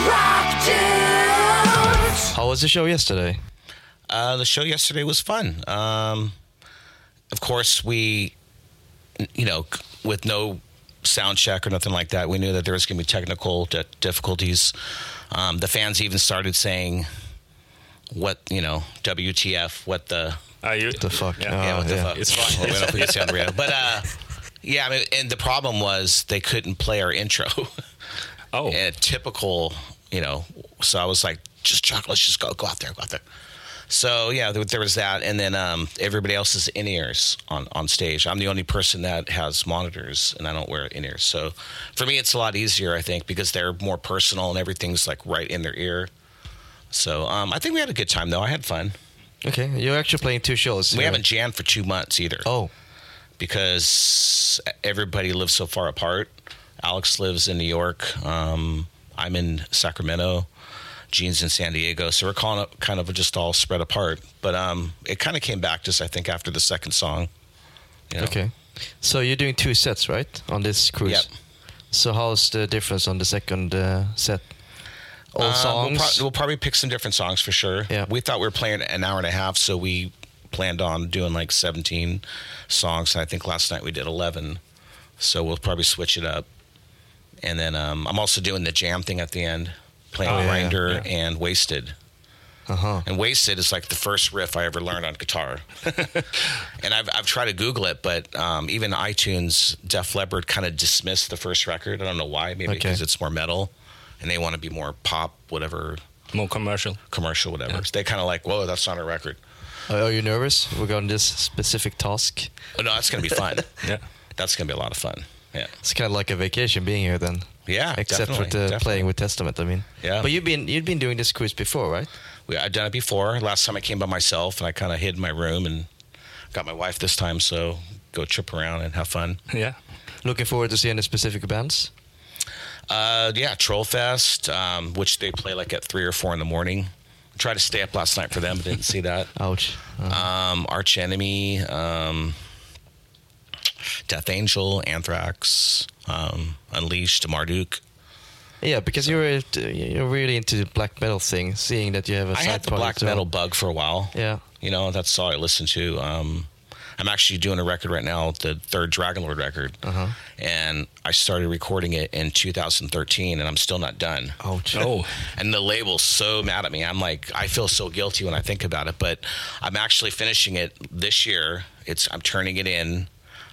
Rock dudes. how was the show yesterday? Uh, the show yesterday was fun. Um, of course, we, you know, with no sound check or nothing like that, we knew that there was going to be technical di- difficulties. Um, the fans even started saying, "What you know, WTF? What the Uh, you, The fuck? Yeah, yeah, what the yeah. fuck?" It's fine. Well, we don't know if we can say on the radio, but uh, yeah, I mean, and the problem was they couldn't play our intro. [LAUGHS] Oh, and typical, you know. So I was like, just Chuck, let's just go, go out there, go out there. So yeah, there, there was that, and then um, everybody else is in ears on on stage. I'm the only person that has monitors, and I don't wear in ears. So for me, it's a lot easier, I think, because they're more personal and everything's like right in their ear. So um, I think we had a good time, though. I had fun. Okay, you're actually playing two shows. We Uh, haven't jammed for two months either. Oh, because everybody lives so far apart. Alex lives in New York. Um, I'm in Sacramento. Gene's in San Diego. So we're calling it kind of just all spread apart. But um, it kind of came back just, I think, after the second song. you know. okay. So you're doing two sets, right, on this cruise? Yep. So how's the difference on the second uh, set? All Uh, songs. We'll, pro- we'll probably pick some different songs for sure. Yeah. We thought we were playing an hour and a half, so we planned on doing like 17 songs. And I think last night we did 11. So we'll probably switch it up. And then um, I'm also doing the jam thing at the end, playing Oh, Grinder yeah. and Wasted. uh huh. And Wasted is like the first riff I ever learned on guitar. [LAUGHS] and I've, I've tried to Google it, but um, even iTunes, Def Leppard kind of dismissed the first record. I don't know why. Maybe Okay. because it's more metal and they want to be more pop, whatever, More commercial. commercial, whatever. So they kind of like, whoa, that's not a record. Are are you nervous We're regarding this specific task? Oh, no, that's going to be fun. [LAUGHS] Yeah. that's going to be a lot of fun. Yeah. It's kind of like a vacation being here then. Yeah. Except for definitely, the definitely. playing with Testament, I mean. Yeah. But you've been you've been doing this cruise before, right? We, I've done it before. Last time I came by myself and I kind of hid in my room and got my wife this time. So go trip around and have fun. Yeah. Looking forward to seeing the specific bands. Uh, yeah, Trollfest, um, which they play like at three or four in the morning. I tried to stay up last night for them, but didn't see that. [LAUGHS] Ouch. Uh, Um, Arch Enemy, um, Death Angel, Anthrax, um, Unleashed, Marduk. yeah, because you're uh, you're really into the black metal thing. Seeing that you have a I had the black metal bug for a while. Yeah. You know, that's all I listened to. Um, I'm actually doing a record right now, the third Dragonlord record, Uh-huh. and I started recording it in 2013, and I'm still not done. Ouch. [LAUGHS] Oh. And the label's so mad at me. I'm like, I feel so guilty when I think about it. But I'm actually finishing it this year. It's I'm turning it in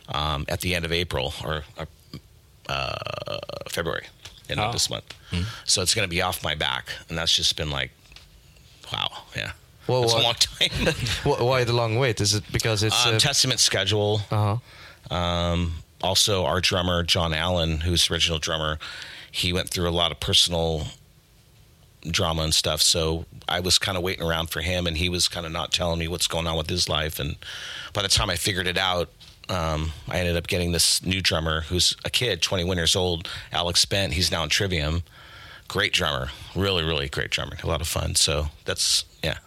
um, at the end of April or uh, February, end Oh. of this month. So it's going to be off my back, and that's just been like, wow, yeah. Well, it's a long time. [LAUGHS] Why the long wait? Is it because it's um, uh Testament schedule. huh? Um, also, our drummer Jon Allen, who's the original drummer, he went through a lot of personal drama and stuff. So I was kind of waiting around for him, and he was kind of not telling me what's going on with his life. And by the time I figured it out, um, I ended up getting this new drummer who's a kid, 21 years old, Alex Bent. He's now in Trivium. Great drummer, really, really great drummer. A lot of fun. So that's yeah.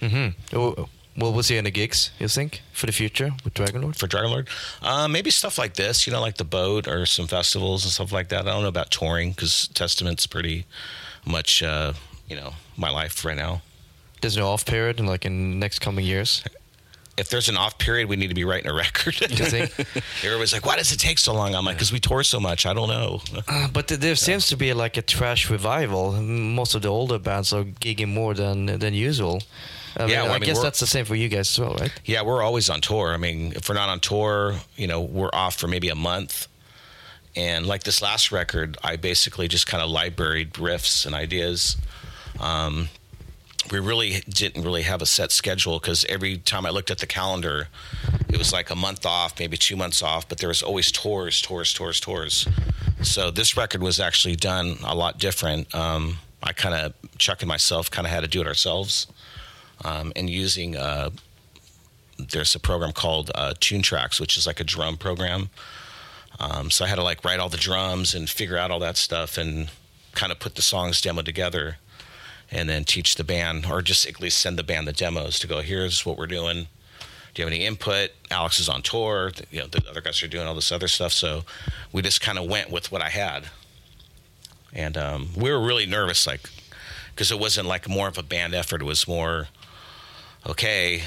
Mm-hmm. Oh, well, we'll see any gigs. You think for the future with Dragonlord? for Dragonlord. Uh, maybe stuff like this, you know, like the boat or some festivals and stuff like that. I don't know about touring because Testament's pretty much, uh, you know, my life right now. There's no off period in like in next coming years. If there's an off period, we need to be writing a record. [LAUGHS] Everybody's like, why does it take so long? I'm like, because we tour so much. I don't know. Uh, but th- there seems to be like a thrash revival. Most of the older bands are gigging more than than usual. I mean, Yeah, well, I, I mean, guess that's the same for you guys as well, right? Yeah, we're always on tour. I mean, if we're not on tour, you know, we're off for maybe a month. And like this last record, I basically just kind of libraried riffs and ideas. Um, we really didn't really have a set schedule because every time I looked at the calendar, it was like a month off, maybe two months off, but there was always tours, tours, tours, tours. So this record was actually done a lot different. Um, I kind of Chuck and myself kind of had to do it ourselves, um, and using uh, there's a program called uh, Toontracks, which is like a drum program. Um, so I had to like write all the drums and figure out all that stuff and kind of put the songs demo together, and then teach the band or just at least send the band the demos to go. Here's what we're doing. Do you have any input? Alex is on tour. You know the other guys are doing all this other stuff. So we just kind of went with what I had, and um, we were really nervous, like because it wasn't like more of a band effort. It was more okay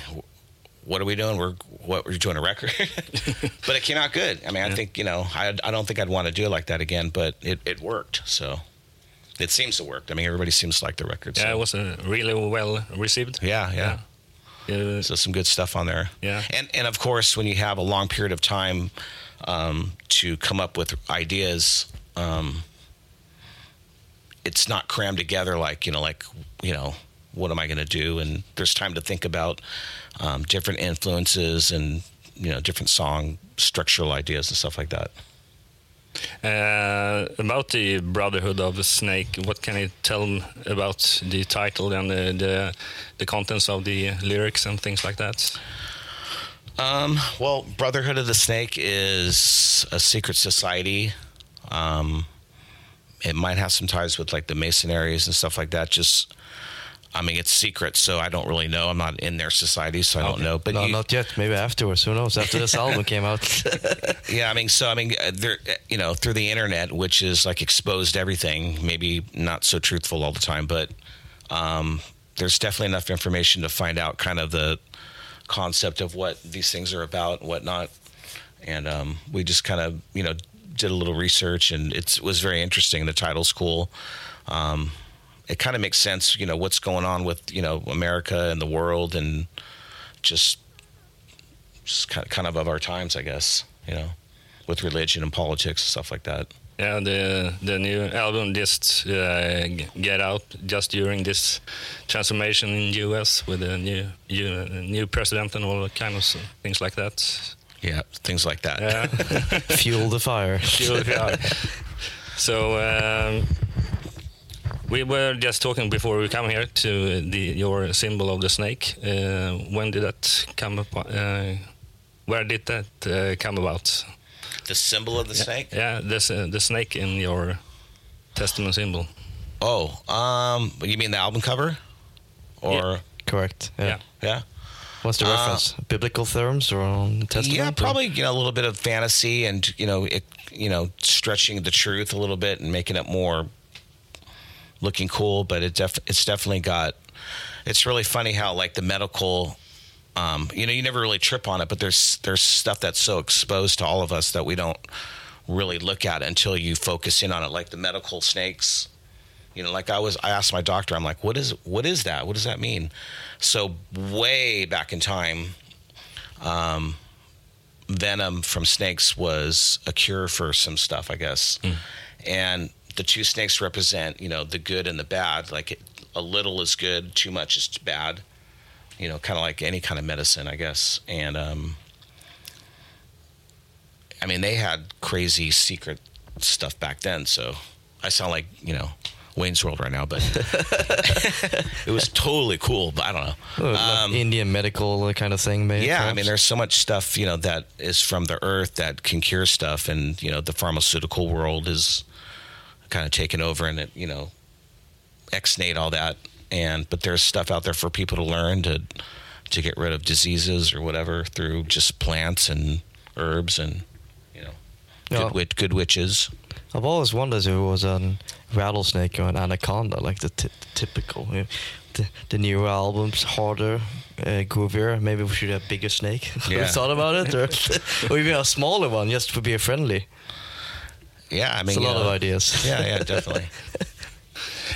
what are we doing? We're what we're doing a record, [LAUGHS] but it came out good. I mean, I think you know, I I don't think I'd want to do it like that again, but it it worked. So it seems to work. I mean, everybody seems to like the record. Yeah, so. it was uh, really well received. Yeah, yeah. Yeah. So some good stuff on there. Yeah. And and of course, when you have a long period of time um, to come up with ideas, um, it's not crammed together like you know, like you know, what am I going to do? And there's time to think about um, different influences and you know, different song structural ideas and stuff like that. Uh, about the Brotherhood of the Snake, what can you tell about the title and the, the the contents of the lyrics and things like that? Um, well, Brotherhood of the Snake is a secret society. Um, it might have some ties with like the Masonaries and stuff like that. Just, I mean, it's secret, so I don't really know. I'm not in their society, so I don't know. But no, you- not yet. Maybe afterwards. Who knows? After this [LAUGHS] album came out. [LAUGHS] yeah, I mean, so I mean, uh, there, uh, you know, through the internet, which is like exposed everything. Maybe not so truthful all the time, but um, there's definitely enough information to find out kind of the concept of what these things are about and whatnot. And um, we just kind of, you know, did a little research, and it's, it was very interesting. The title's cool. Um, it kind of makes sense, you know, what's going on with you know America and the world, and just just kind of, kind of our times, I guess. You know, with religion and politics and stuff like that. Yeah, the the new album just uh, get out just during this transformation in US with a new new, new president and all kind of things like that. Yeah, things like that. Yeah. [LAUGHS] Fuel the fire. Fuel the fire. [LAUGHS] So um, we were just talking before we come here to the your symbol of the snake. Uh, when did that come up? Uh, where did that uh, come about? The symbol of the Yeah, snake. Yeah, this uh, the snake in your testament symbol. Oh, um, you mean the album cover, or Correct. Yeah. Yeah. yeah? What's the Uh, reference? Biblical terms or on the testament? Yeah, or- probably you know a little bit of fantasy and you know it, you know stretching the truth a little bit and making it more looking cool. But it def- it's definitely got. It's really funny how like the medical. Um, you know, you never really trip on it, but there's there's stuff that's so exposed to all of us that we don't really look at until you focus in on it, like the medical snakes. You know, like I was, I asked my doctor, I'm like, what is what is that? What does that mean? So way back in time, um, venom from snakes was a cure for some stuff, I guess. And the two snakes represent, you know, the good and the bad. Like it, a little is good, too much is bad. You know, kind of like any kind of medicine, I guess. And um, I mean, they had crazy secret stuff back then. So I sound like you know Wayne's World right now, but [LAUGHS] it was totally cool. But I don't know. Like Um, Indian medical kind of thing, maybe. yeah, I mean, there's so much stuff you know that is from the earth that can cure stuff, and you know the pharmaceutical world is kind of taken over, and it you know exnate all that. And but there's stuff out there for people to learn to to get rid of diseases or whatever through just plants and herbs and you know good, wit- good witches. I've always wondered if it was a rattlesnake or an anaconda, like the ty- typical. you know, The, the newer albums, harder, uh, groovier. Maybe we should have bigger snake. [LAUGHS] Yeah. thought about it, or, [LAUGHS] or even a smaller one, just to be friendly. Yeah, I mean, It's a lot know, of ideas. Yeah, yeah, definitely. [LAUGHS]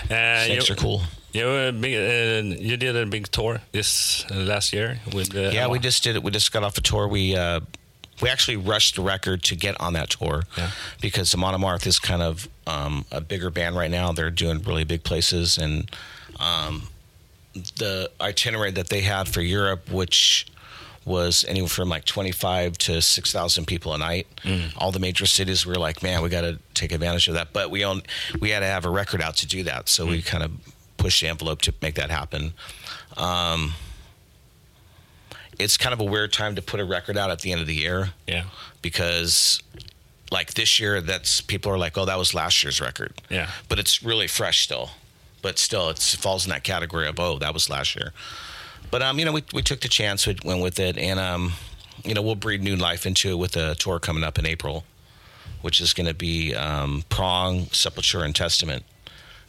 Uh, Snakes you, are cool. You were big, uh, you did a big tour this uh, last year with. Uh, yeah, we just did it. We just got off a tour. We uh, we actually rushed the record to get on that tour Yeah. because the Amon Amarth is kind of um, a bigger band right now. They're doing really big places, and um, the itinerary that they had for Europe, which was anywhere from like 25 to 6,000 people a night. All the major cities were like, man, we got to take advantage of that. But we own, we had to have a record out to do that. So we kind of pushed the envelope to make that happen. Um, it's kind of a weird time to put a record out at the end of the year Yeah. because like this year that's people are like oh that was last year's record Yeah. but it's really fresh still but still it's, it falls in that category of oh that was last year but um you know we, we took the chance we went with it and um you know we'll breathe new life into it with a tour coming up in april which is going to be um, prong sepultura and testament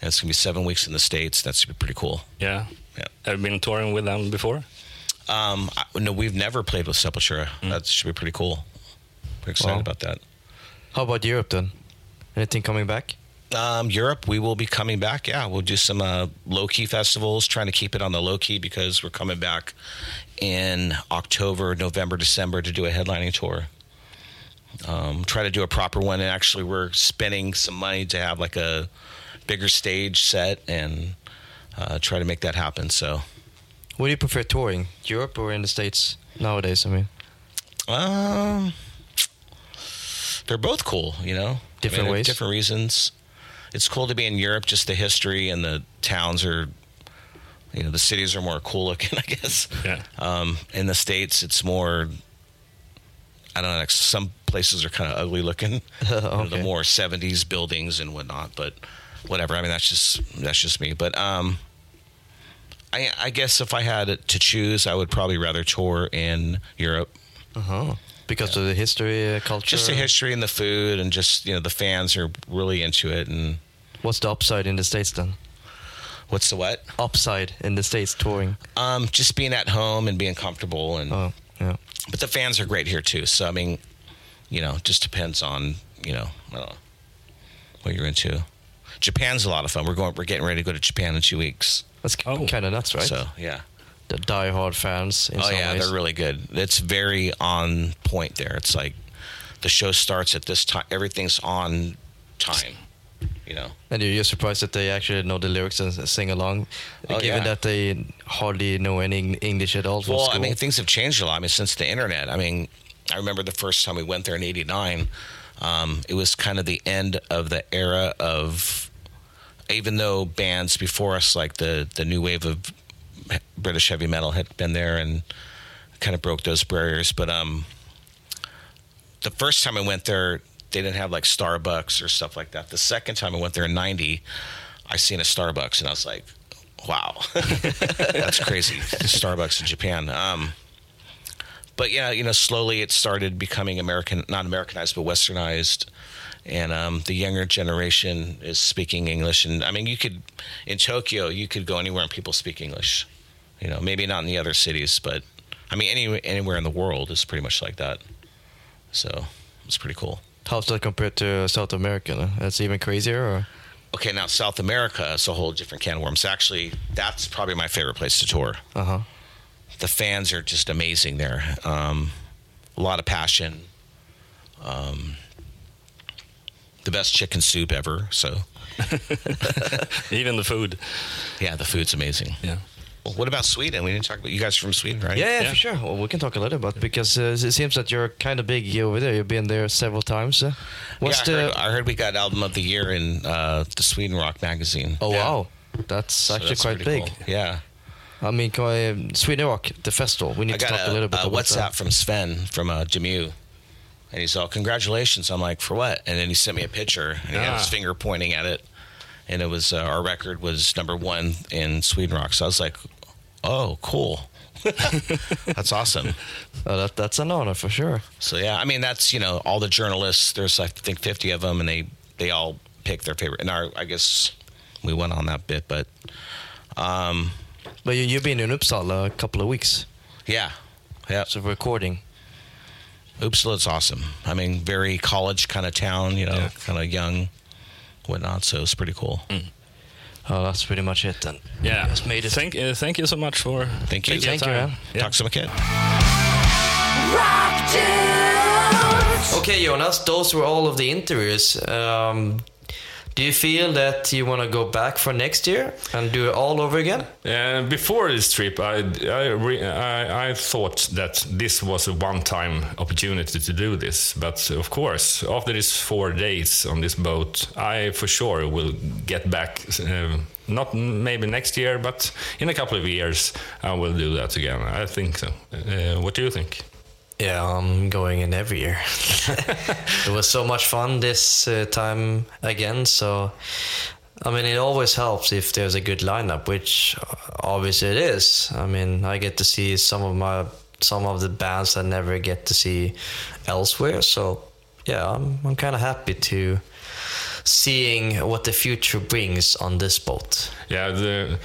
and it's going to be seven weeks in the states that's going to be pretty cool Yeah. Yeah. Have you been touring with them before? um I, no we've never played with sepultura that should be pretty cool we're excited Wow. about that How about Europe then? Anything coming back? Um, Europe, we will be coming back. Yeah, we'll do some uh, low key festivals, trying to keep it on the low key because we're coming back in October, November, December to do a headlining tour. Um, try to do a proper one, and actually, we're spending some money to have like a bigger stage set and uh, try to make that happen. So, What do you prefer touring? Europe or in the States nowadays? I mean, um, they're both cool, you know, Different I mean, ways? different reasons. It's cool to be in Europe. Just the history and the towns are, you know, the cities are more cool looking, [LAUGHS] I guess. Yeah. Um, in the states, it's more. I don't know. Like some places are kind of ugly looking. [LAUGHS] You know, the more '70s buildings and whatnot, but whatever. I mean, that's just that's just me. But um, I I guess if I had to choose, I would probably rather tour in Europe. uh-huh. Because of the history, uh, culture. Just the history and the food, and just you know the fans are really into it. And What's the upside in the States then? what's the what? Upside in the States touring. Um, just being at home and being comfortable, and Oh, yeah. but the fans are great here too. So I mean, you know, just depends on you know, I know what you're into. Japan's a lot of fun. We're going. We're getting ready to go to Japan in two weeks. That's Oh. kind of nuts, right? So yeah. The die-hard fans. In oh yeah, ways. they're really good. It's very on point there. It's like the show starts at this time. Everything's on time. You know. And you're surprised that they actually know the lyrics and sing along, Oh, given yeah. that they hardly know any English at all Well, school. I mean, things have changed a lot. I mean, since the internet. I mean, I remember the first time we went there in '89. Um, it was kind of the end of the era of, even though bands before us, like the the new wave of British heavy metal, had been there and kind of broke those barriers. But um, the first time I went there, they didn't have like Starbucks or stuff like that. The second time I went there in '90, I seen a Starbucks and I was like, wow, [LAUGHS] that's crazy. Starbucks in Japan. Um, but yeah, you know, slowly it started becoming American, not Americanized, but Westernized. And um, the younger generation is speaking English. And I mean, you could, in Tokyo, you could go anywhere and people speak English. You know, maybe not in the other cities, but I mean, any, anywhere in the world is pretty much like that. So it's pretty cool. How's that compared to South America? That's even crazier, or Okay, now South America is a whole different can of worms. Actually, that's probably my favorite place to tour. uh huh. the fans are just amazing there. Um, a lot of passion. Um, the best chicken soup ever. So [LAUGHS] Even the food. yeah, the food's amazing. Yeah. Well, what about Sweden? We didn't talk about you guys are from Sweden, right? Yeah, yeah, Yeah. for sure. Well, we can talk a little bit because uh, it seems that you're kind of big over there. You've been there several times. Uh, what's Yeah, I, the? heard, I heard we got album of the year in uh, the Sweden Rock magazine. oh Yeah. wow, that's So actually that's quite big. cool. Yeah, I mean, can I- um, Sweden Rock, the festival. We need I to talk a, a, little bit a about WhatsApp that. from Sven from uh, Demu, and he's all congratulations. I'm like, for what? And then he sent me a picture, and he had his Ah. finger pointing at it, and it was uh, our record was number one in Sweden Rock. So I was like, oh, cool. [LAUGHS] that's awesome. Oh, that, that's an honor for sure. So yeah, I mean that's you know all the journalists. There's I think 50 of them, and they they all pick their favorite. And our I guess we went on that bit, but um, But you, you've been in Uppsala a couple of weeks, yeah, yeah. so recording. Uppsala's awesome. I mean, very college kind of town, you know, Yeah. kind of young, whatnot. So it's pretty cool. Oh, that's pretty much it then. Yeah. Just made it. Thank, uh, thank you so much for Thank you. taking Thank you, time. man. Yeah. Talk some kid. Rock dudes. Okay, Jonas, those were all of the interviews. Um, Do you feel that you want to go back for next year and do it all over again? Uh, before this trip, I I, I I thought that this was a one-time opportunity to do this, but of course, after these four days on this boat, I for sure will get back. Uh, not maybe next year, but in a couple of years, I will do that again. I think so. Uh, what do you think? Yeah, I'm going in every year. [LAUGHS] it was so much fun this uh, time again. So, I mean, it always helps if there's a good lineup, which obviously it is. I mean, I get to see some of my some of the bands I never get to see elsewhere. So, yeah, I'm I'm kind of happy to seeing what the future brings on this boat. Yeah, the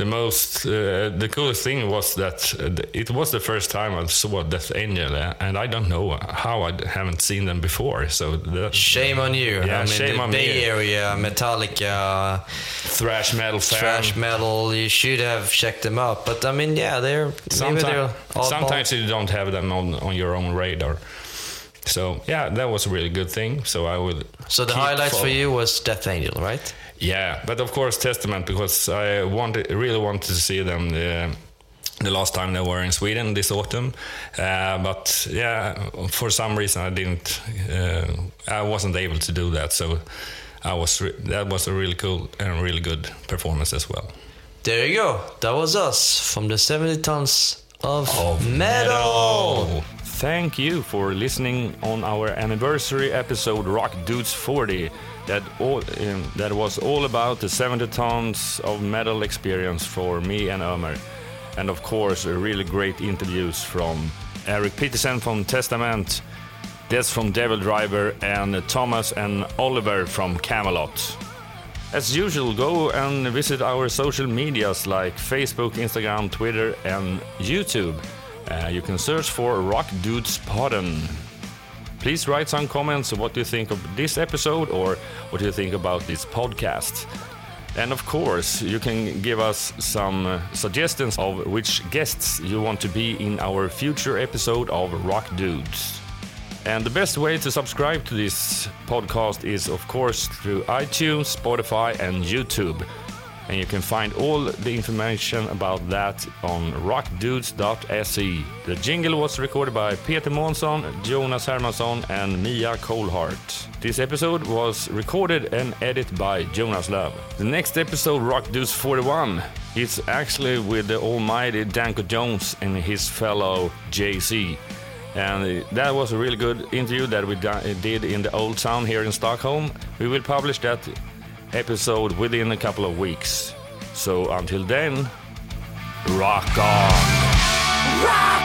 the most uh, the coolest thing was that uh, it was the first time I saw Death Angel, uh, and I don't know how I haven't seen them before. So the, shame on you. Yeah, I mean, shame the on Bay me. Area, Metallica, thrash metal fan. thrash metal. You should have checked them out. But I mean, yeah, they're Sometimes, they're sometimes you don't have them on, on your own radar. So yeah, that was a really good thing. So I will. So the highlights for you was Death Angel, right? Yeah, but of course Testament because I wanted, really wanted to see them the, the last time they were in Sweden this autumn. Uh, but yeah, for some reason I didn't, uh, I wasn't able to do that. So I was that was a really cool and really good performance as well. There you go. That was us from the 70 tons of, metal. metal. Thank you for listening on our anniversary episode Rock Dudes 40. That all um, that was all about the 70 tons of metal experience for me and Ömer. And of course, a really great interviews from Eric Peterson from Testament, Dez from Devil Driver, and Thomas and Oliver from Kamelot. As usual, go and visit our social medias like Facebook, Instagram, Twitter, and YouTube. Uh, you can search for Rock Dudes Podden. Please write some comments what you think of this episode or what you think about this podcast. And of course, you can give us some uh, suggestions of which guests you want to be in our future episode of Rock Dudes. And the best way to subscribe to this podcast is, of course, through iTunes, Spotify, and YouTube. And you can find all the information about that on rockdudes.se. The jingle was recorded by Peter Månsson, Jonas Hermansson, and Mia Colehart. This episode was recorded and edited by Jonas Love. The next episode, Rock Dudes 41, is actually with the almighty Danko Jones and his fellow JC. And that was a really good interview that we did in the Old Town here in Stockholm. We will publish that episode within a couple of weeks. So until then, rock on! Rock!